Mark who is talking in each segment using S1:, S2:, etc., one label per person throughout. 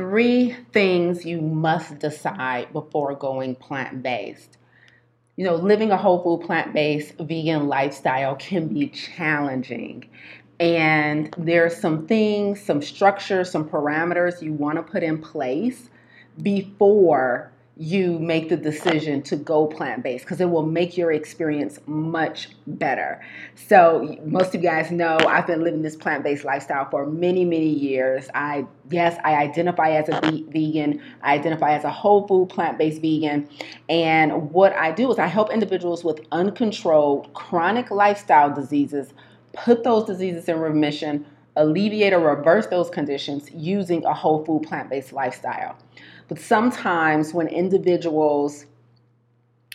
S1: three things you must decide before going plant based. You know, living a whole food, plant based, vegan lifestyle can be challenging. And there's some things, some structures, some parameters you want to put in place before you make the decision to go plant based because it will make your experience much better. So, most of you guys know I've been living this plant based lifestyle for many, many years. I, yes, I identify as a vegan, I identify as a whole food plant based vegan. And what I do is I help individuals with uncontrolled chronic lifestyle diseases put those diseases in remission, alleviate or reverse those conditions using a whole food plant based lifestyle. But sometimes when individuals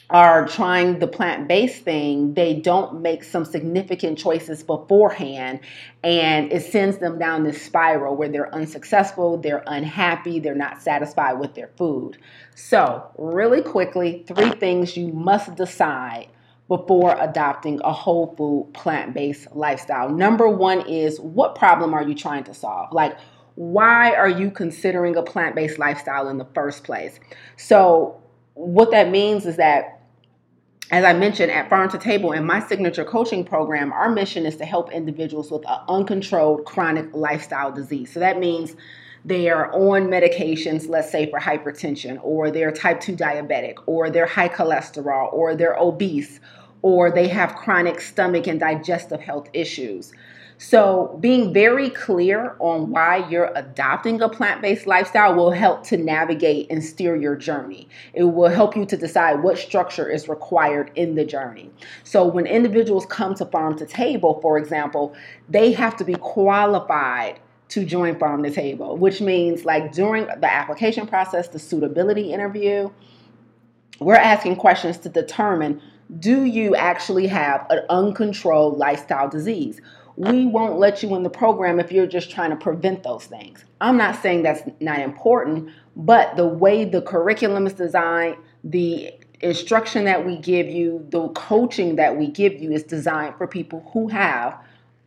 S1: are trying the plant based thing, they don't make some significant choices beforehand, and it sends them down this spiral where they're unsuccessful, they're unhappy, they're not satisfied with their food. So, really quickly, three things you must decide before adopting a whole food plant based lifestyle. Number one is what problem are you trying to solve? Like, why are you considering a plant based lifestyle in the first place? So, what that means is that, as I mentioned at Farm to Table in my signature coaching program, our mission is to help individuals with an uncontrolled chronic lifestyle disease. So, that means they are on medications, let's say for hypertension, or they're type 2 diabetic, or they're high cholesterol, or they're obese, or they have chronic stomach and digestive health issues. So, being very clear on why you're adopting a plant based lifestyle will help to navigate and steer your journey. It will help you to decide what structure is required in the journey. So, when individuals come to Farm to Table, for example, they have to be qualified to join Farm to Table, which means like during the application process, the suitability interview, we're asking questions to determine do you actually have an uncontrolled lifestyle disease? we won't let you in the program if you're just trying to prevent those things. I'm not saying that's not important, but the way the curriculum is designed, the instruction that we give you, the coaching that we give you is designed for people who have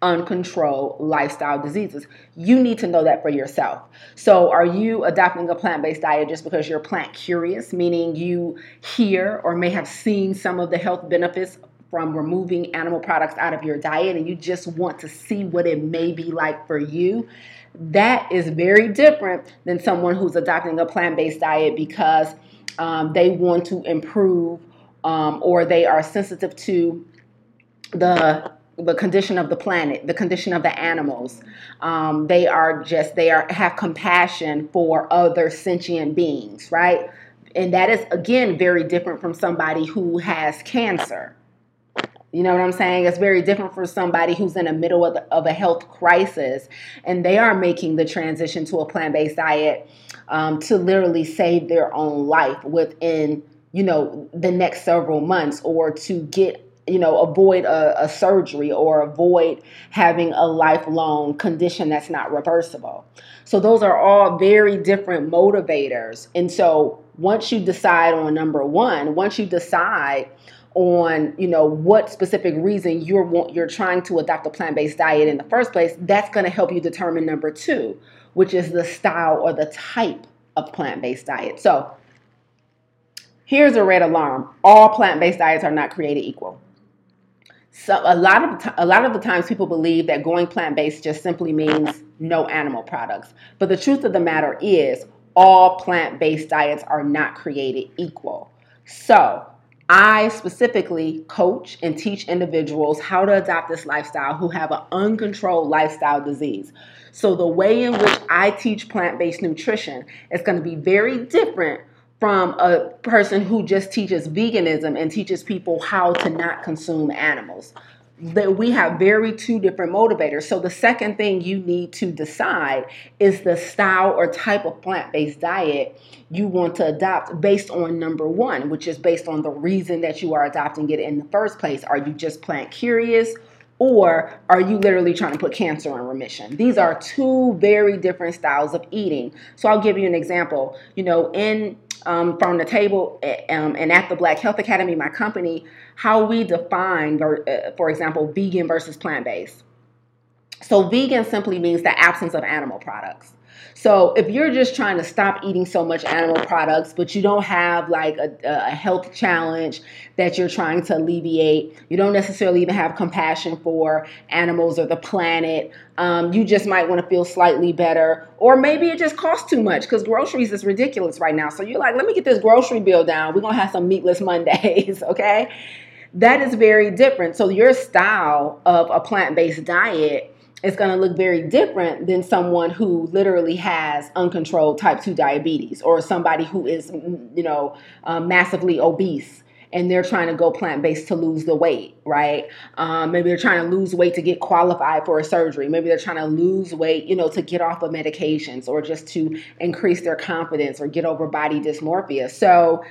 S1: uncontrolled lifestyle diseases. You need to know that for yourself. So, are you adopting a plant based diet just because you're plant curious, meaning you hear or may have seen some of the health benefits from removing animal products out of your diet and you just want to see what it may be like for you, that is very different than someone who's adopting a plant based diet because um, they want to improve um, or they are sensitive to the the condition of the planet, the condition of the animals. Um, they are just they are have compassion for other sentient beings, right? And that is again very different from somebody who has cancer. You know what I'm saying? It's very different for somebody who's in the middle of, the, of a health crisis and they are making the transition to a plant based diet um, to literally save their own life within, you know, the next several months or to get you know, avoid a, a, surgery or avoid having a lifelong condition that's not reversible. So, those are all very different motivators. And so, once you decide on number one, once you decide on you know what specific reason you're you're trying to adopt a plant-based diet in the first place that's going to help you determine number two which is the style or the type of plant-based diet so here's a red alarm all plant-based diets are not created equal so a lot of a lot of the times people believe that going plant-based just simply means no animal products but the truth of the matter is all plant-based diets are not created equal so I specifically coach and teach individuals how to adopt this lifestyle who have an uncontrolled lifestyle disease. So, the way in which I teach plant based nutrition is going to be very different from a person who just teaches veganism and teaches people how to not consume animals that we have very two different motivators. So the second thing you need to decide is the style or type of plant-based diet you want to adopt based on number 1, which is based on the reason that you are adopting it in the first place. Are you just plant curious or are you literally trying to put cancer in remission? These are two very different styles of eating. So I'll give you an example. You know, in um, Farm to Table um, and at the Black Health Academy, my company, how we define, uh, for example, vegan versus plant based. So, vegan simply means the absence of animal products. So if you're just trying to stop eating so much animal products, but you don't have like a, a health challenge that you're trying to alleviate, you don't necessarily even have compassion for animals or the planet, um, you just might want to feel slightly better, or maybe it just costs too much because groceries is ridiculous right now. So you're like, let me get this grocery bill down. We're gonna have some meatless Mondays, okay? That is very different. So your style of a plant-based diet is going to look very different than someone who literally has uncontrolled type 2 diabetes or somebody who is you know um, massively obese and they're trying to go plant-based to lose the weight right? Um, maybe they're trying to lose weight to get qualified for a surgery. Maybe they're trying to lose weight you know to get off of medications or just to increase their confidence or get over body dysmorphia. So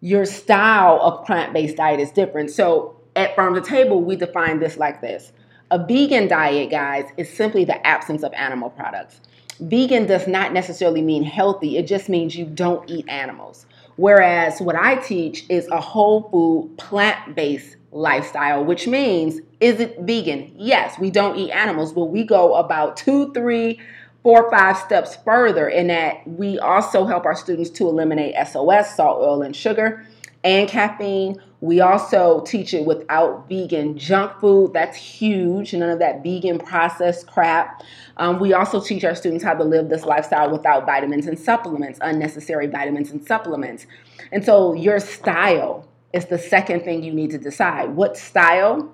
S1: your style of plant-based diet is different. So at farm to table we define this like this a vegan diet, guys, is simply the absence of animal products. Vegan does not necessarily mean healthy, it just means you don't eat animals. Whereas what I teach is a whole food, plant based lifestyle, which means is it vegan? Yes, we don't eat animals, but we go about two, three, four, five steps further in that we also help our students to eliminate SOS, salt, oil, and sugar and caffeine. We also teach it without vegan junk food. That's huge. None of that vegan processed crap. Um, we also teach our students how to live this lifestyle without vitamins and supplements, unnecessary vitamins and supplements. And so, your style is the second thing you need to decide. What style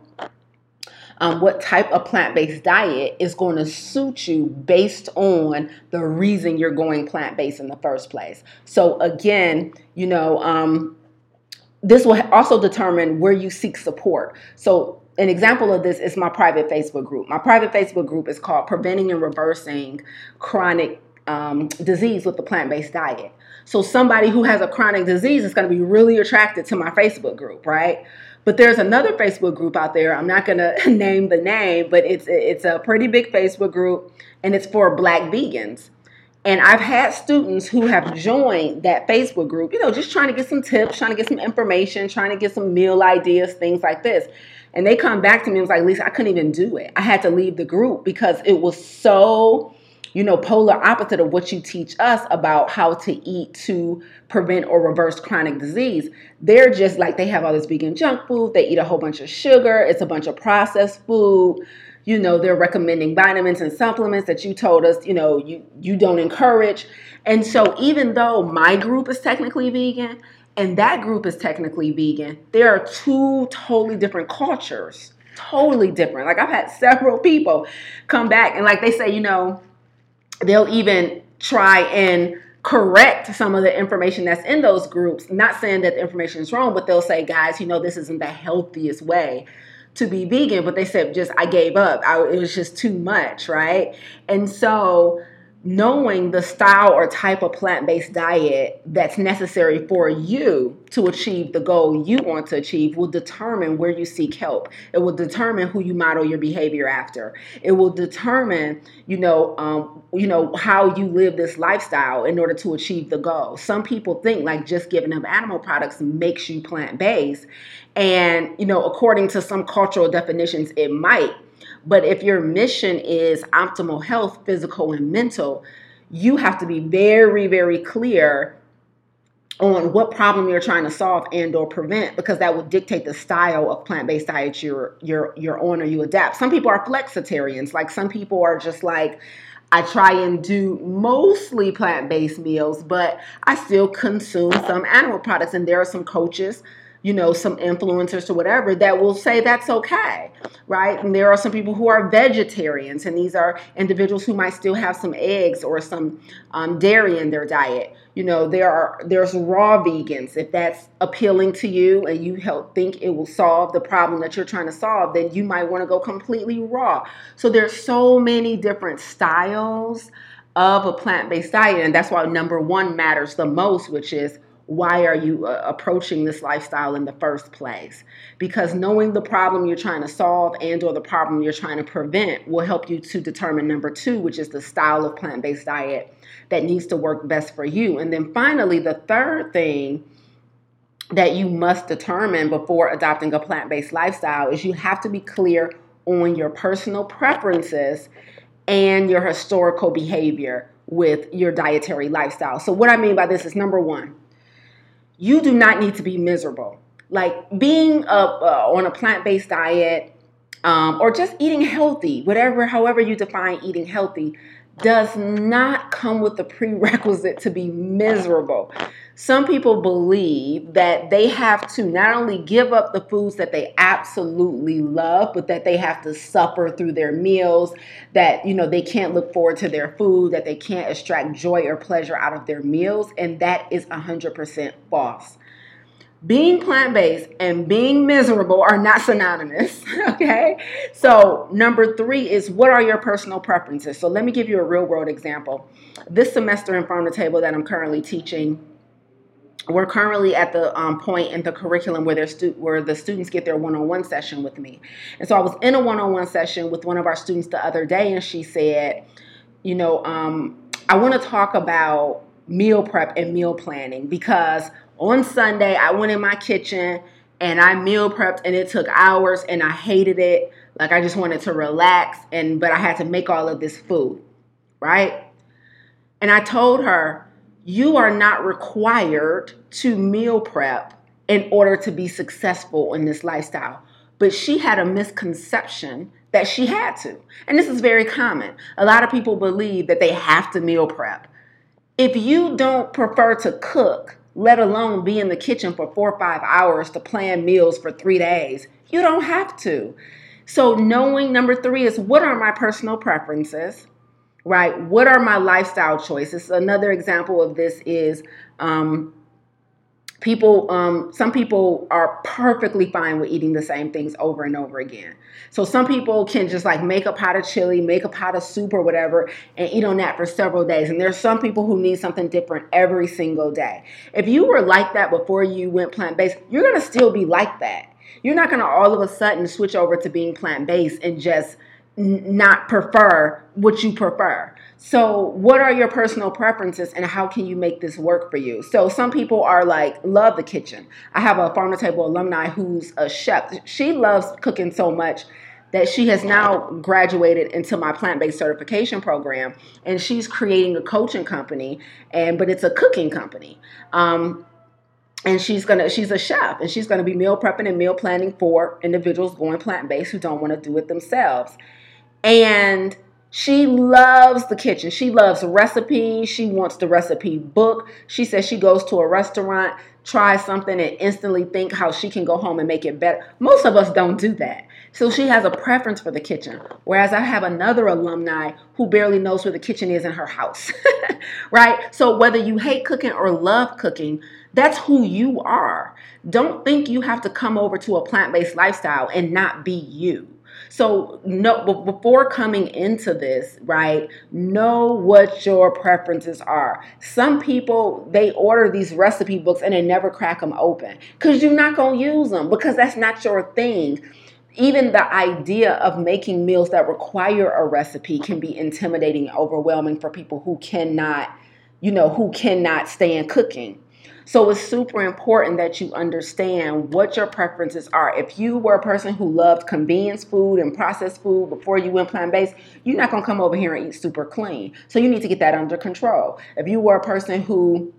S1: um, what type of plant based diet is going to suit you based on the reason you're going plant based in the first place. So, again, you know, um, this will also determine where you seek support. So, an example of this is my private Facebook group. My private Facebook group is called Preventing and Reversing Chronic um, Disease with the Plant Based Diet. So, somebody who has a chronic disease is going to be really attracted to my Facebook group, right? But there's another Facebook group out there. I'm not going to name the name, but it's it's a pretty big Facebook group, and it's for Black vegans. And I've had students who have joined that Facebook group, you know, just trying to get some tips, trying to get some information, trying to get some meal ideas, things like this. And they come back to me and was like, Lisa, I couldn't even do it. I had to leave the group because it was so, you know, polar opposite of what you teach us about how to eat to prevent or reverse chronic disease. They're just like, they have all this vegan junk food, they eat a whole bunch of sugar, it's a bunch of processed food you know they're recommending vitamins and supplements that you told us you know you you don't encourage. And so even though my group is technically vegan and that group is technically vegan there are two totally different cultures totally different. Like i've had several people come back and like they say you know they'll even try and correct some of the information that's in those groups. Not saying that the information is wrong but they'll say guys you know this isn't the healthiest way to be vegan, but they said just I gave up. I, it was just too much, right? And so knowing the style or type of plant-based diet that's necessary for you to achieve the goal you want to achieve will determine where you seek help. It will determine who you model your behavior after. It will determine you know um, you know how you live this lifestyle in order to achieve the goal. Some people think like just giving up animal products makes you plant-based. And you know according to some cultural definitions it might but if your mission is optimal health, physical and mental, you have to be very, very clear on what problem you're trying to solve and or prevent because that will dictate the style of plant-based diet you're you're you're on or you adapt. Some people are flexitarians, like some people are just like I try and do mostly plant-based meals, but I still consume some animal products and there are some coaches you know, some influencers or whatever that will say that's okay, right? And there are some people who are vegetarians, and these are individuals who might still have some eggs or some um, dairy in their diet. You know, there are there's raw vegans. If that's appealing to you and you help think it will solve the problem that you're trying to solve, then you might want to go completely raw. So there's so many different styles of a plant-based diet, and that's why number one matters the most, which is why are you uh, approaching this lifestyle in the first place because knowing the problem you're trying to solve and or the problem you're trying to prevent will help you to determine number two which is the style of plant-based diet that needs to work best for you and then finally the third thing that you must determine before adopting a plant-based lifestyle is you have to be clear on your personal preferences and your historical behavior with your dietary lifestyle. So, what I mean by this is number one, you do not need to be miserable. Like being uh, on a plant based diet um, or just eating healthy, whatever, however you define eating healthy, does not come with the prerequisite to be miserable. Some people believe that they have to not only give up the foods that they absolutely love, but that they have to suffer through their meals, that you know they can't look forward to their food, that they can't extract joy or pleasure out of their meals, and that is 100% false being plant based and being miserable are not synonymous. Okay. So, number three is what are your personal preferences? So, let me give you a real world example. This semester in Farm to Table that I'm currently teaching, we're currently at the um, point in the curriculum where, stu- where the students get their one on one session with me. And so, I was in a one on one session with one of our students the other day, and she said, You know, um, I want to talk about meal prep and meal planning because on Sunday, I went in my kitchen and I meal prepped and it took hours and I hated it. Like I just wanted to relax and but I had to make all of this food, right? And I told her, you are not required to meal prep in order to be successful in this lifestyle. But she had a misconception that she had to. And this is very common. A lot of people believe that they have to meal prep. If you don't prefer to cook, let alone be in the kitchen for four or five hours to plan meals for three days. You don't have to. So, knowing number three is what are my personal preferences, right? What are my lifestyle choices? Another example of this is um, people um, some people are perfectly fine with eating the same things over and over again. So some people can just like make a pot of chili make a pot of soup or whatever and eat on that for several days. And there's some people who need something different every single day. If you were like that before you went plant-based you're going to still be like that. You're not going to all of a sudden switch over to being plant-based and just not prefer what you prefer. So, what are your personal preferences and how can you make this work for you? So, some people are like, love the kitchen. I have a farm to table alumni who's a chef. She loves cooking so much that she has now graduated into my plant-based certification program and she's creating a coaching company and but it's a cooking company um, and she's gonna she's a chef and she's gonna be meal prepping and meal planning for individuals going plant-based who don't want to do it themselves and she loves the kitchen. She loves recipes. She wants the recipe book. She says she goes to a restaurant, tries something, and instantly think how she can go home and make it better. Most of us don't do that. So she has a preference for the kitchen. Whereas I have another alumni who barely knows where the kitchen is in her house. right? So whether you hate cooking or love cooking, that's who you are. Don't think you have to come over to a plant based lifestyle and not be you. So, no, before coming into this, right, know what your preferences are. Some people, they order these recipe books and they never crack them open because you're not to use them because that's not your thing even the idea of making meals that require a recipe can be intimidating overwhelming for people who cannot you know who cannot stand cooking so it's super important that you understand what your preferences are. If you were a person who loved convenience food and processed food before you went plant based, you're not going to come over here and eat super clean. So you need to get that under control. If you were a person who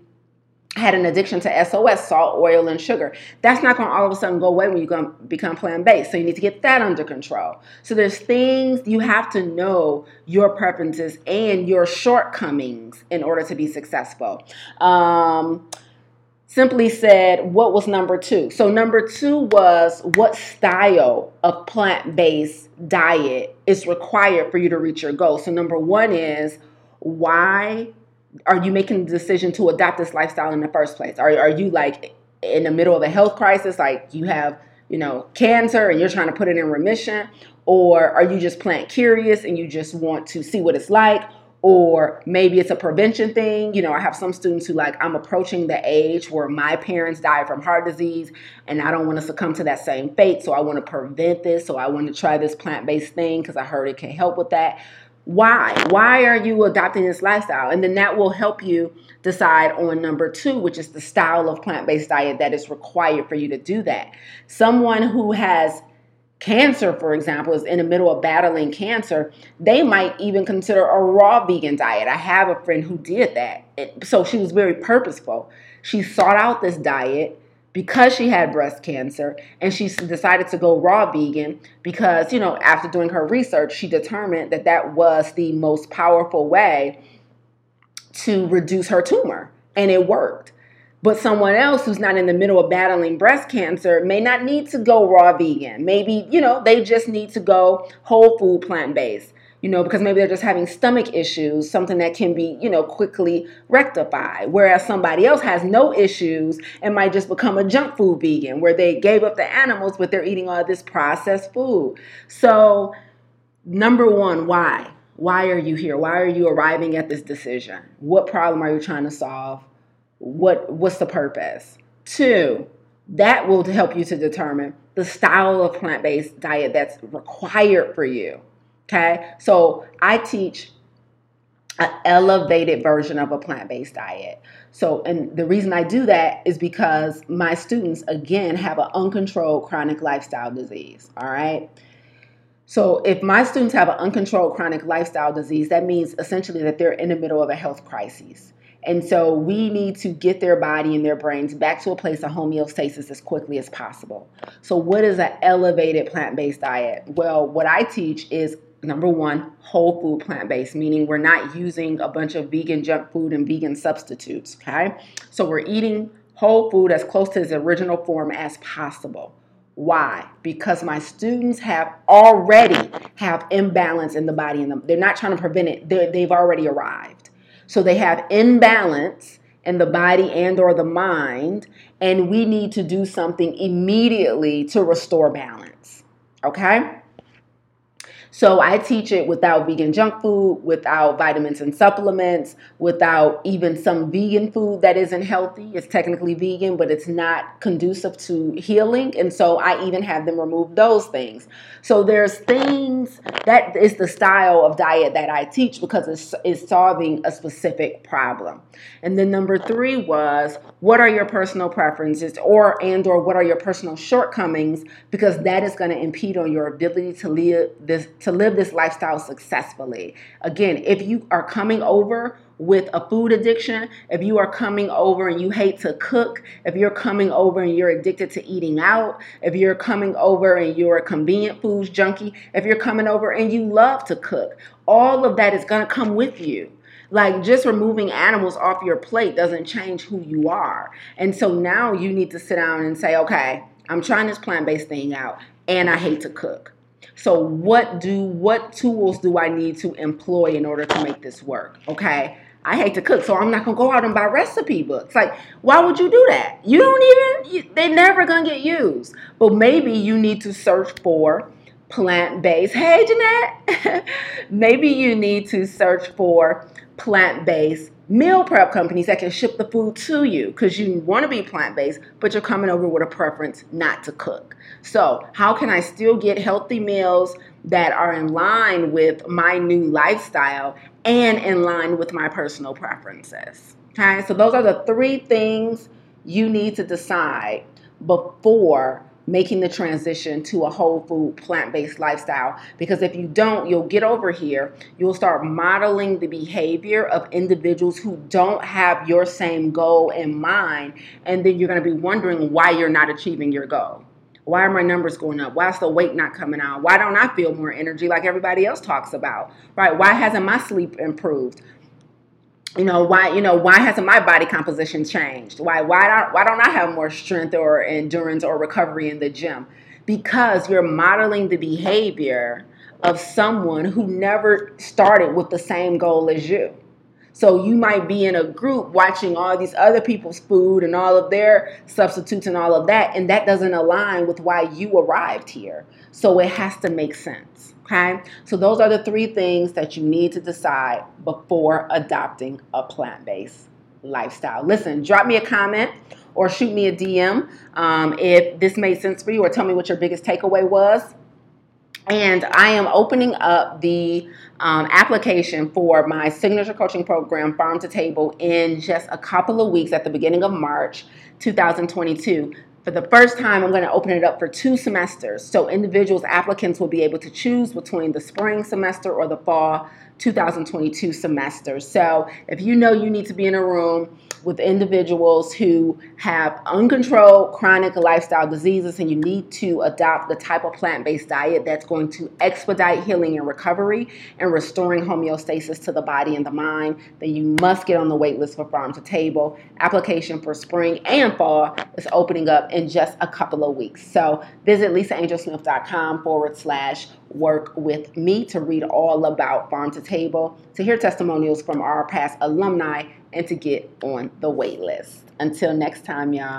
S1: had an addiction to SOS, salt, oil, and sugar. That's not going to all of a sudden go away when you become plant based. So you need to get that under control. So there's things you have to know your preferences and your shortcomings in order to be successful. Um, simply said, what was number two? So, number two was what style of plant based diet is required for you to reach your goal. So, number one is why are you making the decision to adopt this lifestyle in the first place? Are, are you like in the middle of a health crisis, like you have, you know, cancer and you're trying to put it in remission? Or are you just plant curious and you just want to see what it's like? Or maybe it's a prevention thing. You know, I have some students who like I'm approaching the age where my parents died from heart disease and I don't want to succumb to that same fate, so I want to prevent this, so I want to try this plant-based thing because I heard it can help with that. Why? Why are you adopting this lifestyle? And then that will help you decide on number 2, which is the style of plant-based diet that is required for you to do that. Someone who has cancer, for example, is in the middle of battling cancer, they might even consider a raw vegan diet. I have a friend who did that. So she was very purposeful. She sought out this diet because she had breast cancer and she decided to go raw vegan because, you know, after doing her research, she determined that that was the most powerful way to reduce her tumor. And it worked. But someone else who's not in the middle of battling breast cancer may not need to go raw vegan. Maybe, you know, they just need to go whole food plant based, you know, because maybe they're just having stomach issues, something that can be, you know, quickly rectified. Whereas somebody else has no issues and might just become a junk food vegan where they gave up the animals, but they're eating all this processed food. So, number one, why? Why are you here? Why are you arriving at this decision? What problem are you trying to solve? What what's the purpose. Two, that will help you to determine the style of plant-based diet that's required for you. Okay? So, I teach an elevated version of a plant-based diet. So, and the reason I do that is because my students again have an uncontrolled chronic lifestyle disease, all right? So, if my students have an uncontrolled chronic lifestyle disease, that means essentially that they're in the middle of a health crisis. And so we need to get their body and their brains back to a place of homeostasis as quickly as possible. So, what is an elevated plant based diet? Well, what I teach is number one, whole food plant based, meaning we're not using a bunch of vegan junk food and vegan substitutes. Okay. So, we're eating whole food as close to its original form as possible. Why? Because my students have already have imbalance in the body and they're not trying to prevent it. they they've already arrived. So they have imbalance in the body and or the mind and we need to do something immediately to restore balance. Okay? So I teach it without vegan junk food, without vitamins and supplements, without even some vegan food that isn't healthy. It's technically vegan, but it's not conducive to healing. And so I even have them remove those things. So there's things that is the style of diet that I teach because it's, it's solving a specific problem. And then number three was what are your personal preferences or and or what are your personal shortcomings because that is going to impede on your ability to live this to live this lifestyle successfully. Again, if you are coming over with a food addiction, if you are coming over and you hate to cook, if you're coming over and you're addicted to eating out, if you're coming over and you're a convenient foods junkie, if you're coming over and you love to cook, all of that is going to come with you. Like just removing animals off your plate doesn't change who you are. And so now you need to sit down and say, okay, I'm trying this plant based thing out and I hate to cook. So what do what tools do I need to employ in order to make this work? Okay? I hate to cook, so I'm not gonna go out and buy recipe books. Like, why would you do that? You don't even, you, they're never gonna get used. But maybe you need to search for plant based. Hey, Jeanette. maybe you need to search for plant based meal prep companies that can ship the food to you because you want to be plant based, but you're coming over with a preference not to cook. So, how can I still get healthy meals that are in line with my new lifestyle and in line with my personal preferences. Okay, so those are the three things you need to decide before making the transition to a whole food plant based lifestyle. Because if you don't, you'll get over here, you'll start modeling the behavior of individuals who don't have your same goal in mind, and then you're going to be wondering why you're not achieving your goal. Why are my numbers going up? Why is the weight not coming out? Why don't I feel more energy like everybody else talks about? Right? Why hasn't my sleep improved? You know why? You know why hasn't my body composition changed? Why? Why don't? Why don't I have more strength or endurance or recovery in the gym? Because you're modeling the behavior of someone who never started with the same goal as you. So you might be in a group watching all these other people's food and all of their substitutes and all of that, and that doesn't align with why you arrived here. So it has to make sense. Okay? So those are the three things that you need to decide before adopting a plant based lifestyle. Listen, drop me a comment or shoot me a DM um, if this made sense for you, or tell me what your biggest takeaway was. And I am opening up the um, application for my signature coaching program, Farm to Table, in just a couple of weeks at the beginning of March 2022. For the first time, I'm going to open it up for two semesters. So individuals, applicants will be able to choose between the spring semester or the fall 2022 semester. So if you know you need to be in a room with individuals who have uncontrolled chronic lifestyle diseases and you need to adopt the type of plant based diet that's going to expedite healing and recovery and restoring homeostasis to the body and the mind, then you must get on the wait list for Farm to Table. Application for spring and fall is opening up in just a couple of weeks. So visit lisaangelsmith.com forward slash work with me to read all about Farm to Table, to hear testimonials from our past alumni, and to get on the wait list. Until next time, y'all.